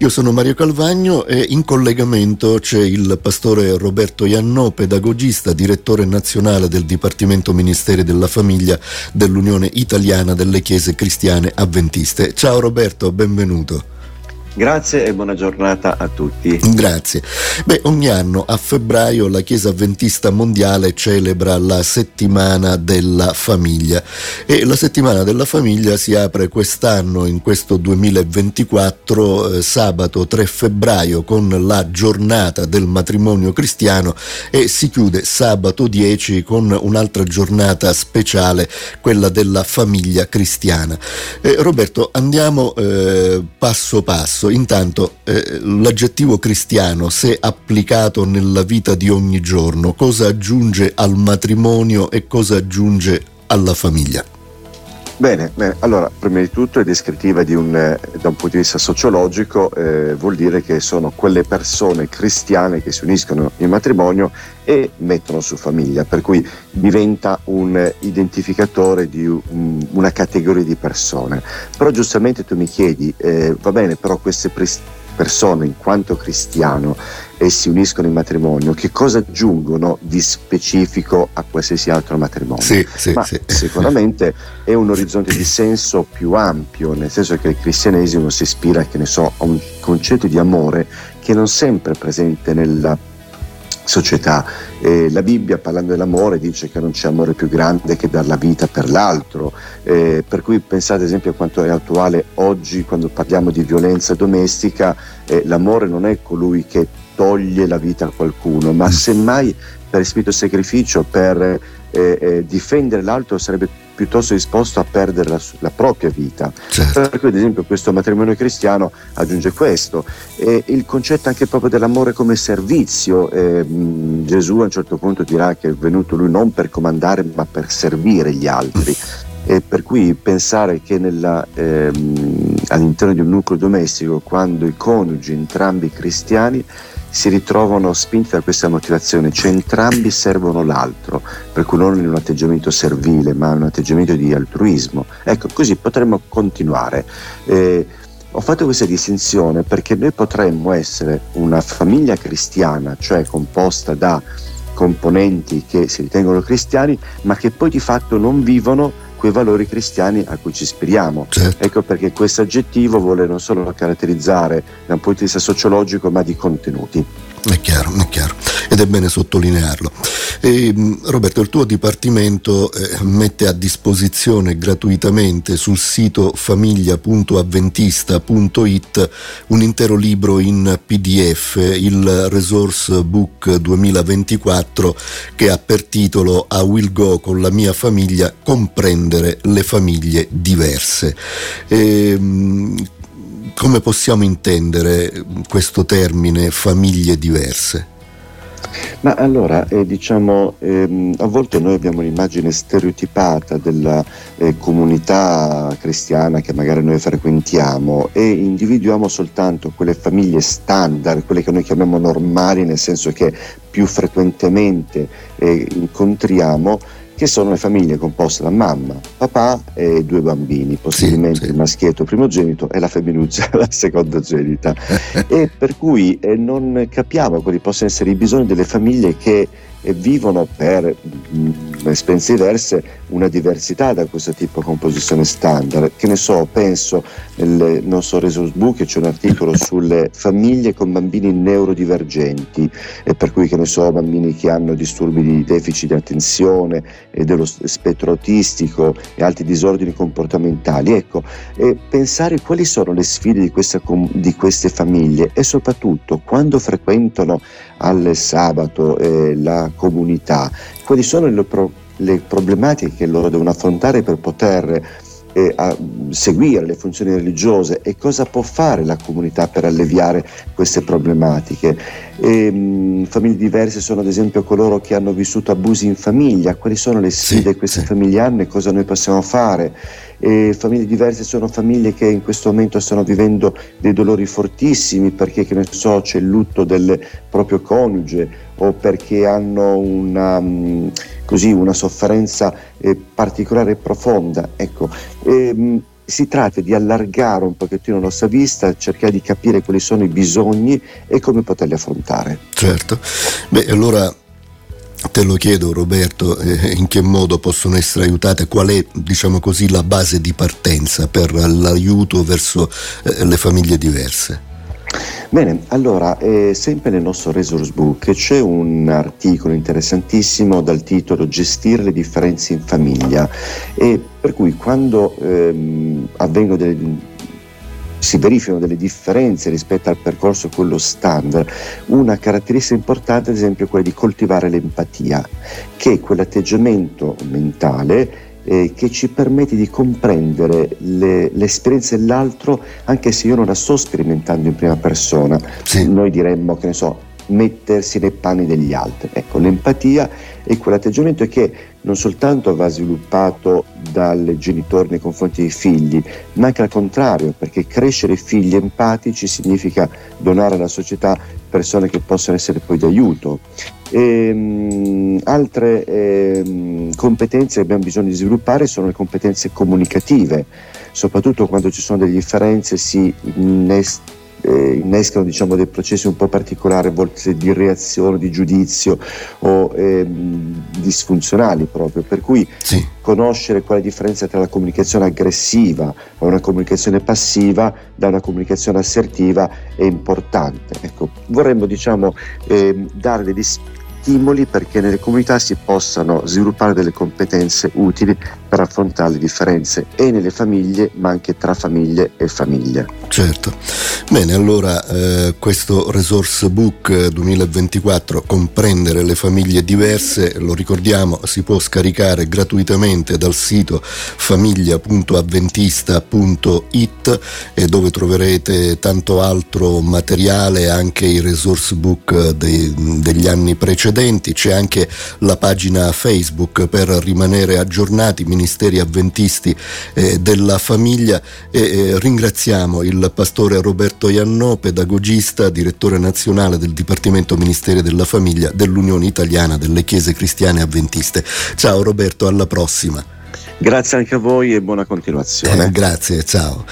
Io sono Mario Calvagno e in collegamento c'è il pastore Roberto Iannò, pedagogista, direttore nazionale del Dipartimento Ministeri della Famiglia dell'Unione Italiana delle Chiese Cristiane Avventiste. Ciao Roberto, benvenuto. Grazie e buona giornata a tutti. Grazie. Beh, ogni anno a febbraio la Chiesa Adventista Mondiale celebra la settimana della famiglia e la settimana della famiglia si apre quest'anno, in questo 2024, eh, sabato 3 febbraio con la giornata del matrimonio cristiano e si chiude sabato 10 con un'altra giornata speciale, quella della famiglia cristiana. Eh, Roberto, andiamo eh, passo passo intanto eh, l'aggettivo cristiano, se applicato nella vita di ogni giorno, cosa aggiunge al matrimonio e cosa aggiunge alla famiglia? Bene, bene, allora prima di tutto è descrittiva di un, eh, da un punto di vista sociologico, eh, vuol dire che sono quelle persone cristiane che si uniscono in matrimonio e mettono su famiglia, per cui diventa un identificatore di un, una categoria di persone. Però giustamente tu mi chiedi, eh, va bene, però queste persone in quanto cristiano e si uniscono in matrimonio, che cosa aggiungono di specifico a qualsiasi altro matrimonio? Sì, sì, Ma sì. sicuramente è un orizzonte di senso più ampio, nel senso che il cristianesimo si ispira, che ne so, a un concetto di amore che non sempre è presente nella società. Eh, la Bibbia parlando dell'amore dice che non c'è amore più grande che dar la vita per l'altro, eh, per cui pensate ad esempio a quanto è attuale oggi quando parliamo di violenza domestica, eh, l'amore non è colui che toglie la vita a qualcuno, ma mm. semmai per spirito sacrificio, per eh, eh, difendere l'altro sarebbe piuttosto disposto a perdere la, la propria vita. Certo. Per cui ad esempio questo matrimonio cristiano aggiunge questo. E il concetto anche proprio dell'amore come servizio. Eh, Gesù a un certo punto dirà che è venuto lui non per comandare ma per servire gli altri. E per cui pensare che nella, ehm, all'interno di un nucleo domestico, quando i coniugi, entrambi cristiani, si ritrovano spinti da questa motivazione, cioè entrambi servono l'altro, per cui non in un atteggiamento servile, ma in un atteggiamento di altruismo. Ecco, così potremmo continuare. Eh, ho fatto questa distinzione perché noi potremmo essere una famiglia cristiana, cioè composta da componenti che si ritengono cristiani, ma che poi di fatto non vivono quei valori cristiani a cui ci ispiriamo. Certo. Ecco perché questo aggettivo vuole non solo caratterizzare da un punto di vista sociologico, ma di contenuti. È chiaro, è chiaro, ed è bene sottolinearlo. E, Roberto, il tuo dipartimento eh, mette a disposizione gratuitamente sul sito famiglia.avventista.it un intero libro in PDF, il Resource Book 2024, che ha per titolo A Will Go con la mia famiglia comprendere le famiglie diverse. E, come possiamo intendere questo termine famiglie diverse? Ma allora, eh, diciamo, ehm, a volte noi abbiamo un'immagine stereotipata della eh, comunità cristiana che magari noi frequentiamo e individuiamo soltanto quelle famiglie standard, quelle che noi chiamiamo normali, nel senso che più frequentemente eh, incontriamo che sono le famiglie composte da mamma, papà e due bambini, possibilmente sì, sì. il maschietto primogenito e la femminuccia la secondogenita. e per cui eh, non capiamo quali possono essere i bisogni delle famiglie che e vivono per mh, mm, esperienze diverse una diversità da questo tipo di composizione standard. Che ne so, penso nel non so, Resource Book c'è un articolo sulle famiglie con bambini neurodivergenti, e per cui che ne so, bambini che hanno disturbi di deficit di attenzione e dello spettro autistico e altri disordini comportamentali. Ecco, e pensare quali sono le sfide di, questa, di queste famiglie e soprattutto quando frequentano al sabato eh, la comunità, quali sono le, pro- le problematiche che loro devono affrontare per poter eh, seguire le funzioni religiose e cosa può fare la comunità per alleviare queste problematiche. E, mh, famiglie diverse sono ad esempio coloro che hanno vissuto abusi in famiglia, quali sono le sfide sì, che queste sì. famiglie hanno e cosa noi possiamo fare. E famiglie diverse sono famiglie che in questo momento stanno vivendo dei dolori fortissimi perché che ne so, c'è il lutto del proprio coniuge o perché hanno una, così, una sofferenza eh, particolare e profonda. Ecco, ehm, si tratta di allargare un pochettino la nostra vista, cercare di capire quali sono i bisogni e come poterli affrontare. Certo, beh allora Te lo chiedo Roberto, eh, in che modo possono essere aiutate, qual è diciamo così, la base di partenza per l'aiuto verso eh, le famiglie diverse? Bene, allora, eh, sempre nel nostro resource book c'è un articolo interessantissimo dal titolo Gestire le differenze in famiglia e per cui quando ehm, delle si verificano delle differenze rispetto al percorso quello standard. Una caratteristica importante, ad esempio, è quella di coltivare l'empatia, che è quell'atteggiamento mentale eh, che ci permette di comprendere le, l'esperienza dell'altro anche se io non la sto sperimentando in prima persona. Sì. Noi diremmo che ne so, mettersi nei panni degli altri. Ecco, l'empatia è quell'atteggiamento che non soltanto va sviluppato dai genitori nei confronti dei figli, ma anche al contrario, perché crescere figli empatici significa donare alla società persone che possono essere poi d'aiuto. E, um, altre eh, competenze che abbiamo bisogno di sviluppare sono le competenze comunicative, soprattutto quando ci sono delle differenze si innesta eh, innescano diciamo, dei processi un po' particolari, a volte di reazione, di giudizio o eh, disfunzionali proprio, per cui sì. conoscere qual è la differenza tra la comunicazione aggressiva e una comunicazione passiva da una comunicazione assertiva è importante. Ecco, vorremmo diciamo, eh, dare degli stimoli perché nelle comunità si possano sviluppare delle competenze utili per affrontare le differenze e nelle famiglie ma anche tra famiglie e famiglie. Certo. Bene, allora eh, questo Resource Book 2024 comprendere le famiglie diverse, lo ricordiamo, si può scaricare gratuitamente dal sito famiglia.avventista.it e dove troverete tanto altro materiale, anche i Resource Book dei, degli anni precedenti, c'è anche la pagina Facebook per rimanere aggiornati, Ministeri Avventisti eh, della Famiglia e eh, ringraziamo il pastore Roberto Roberto Iannò, pedagogista, direttore nazionale del Dipartimento Ministeri della Famiglia dell'Unione Italiana delle Chiese Cristiane Avventiste. Ciao Roberto, alla prossima. Grazie anche a voi e buona continuazione. Eh, grazie, ciao.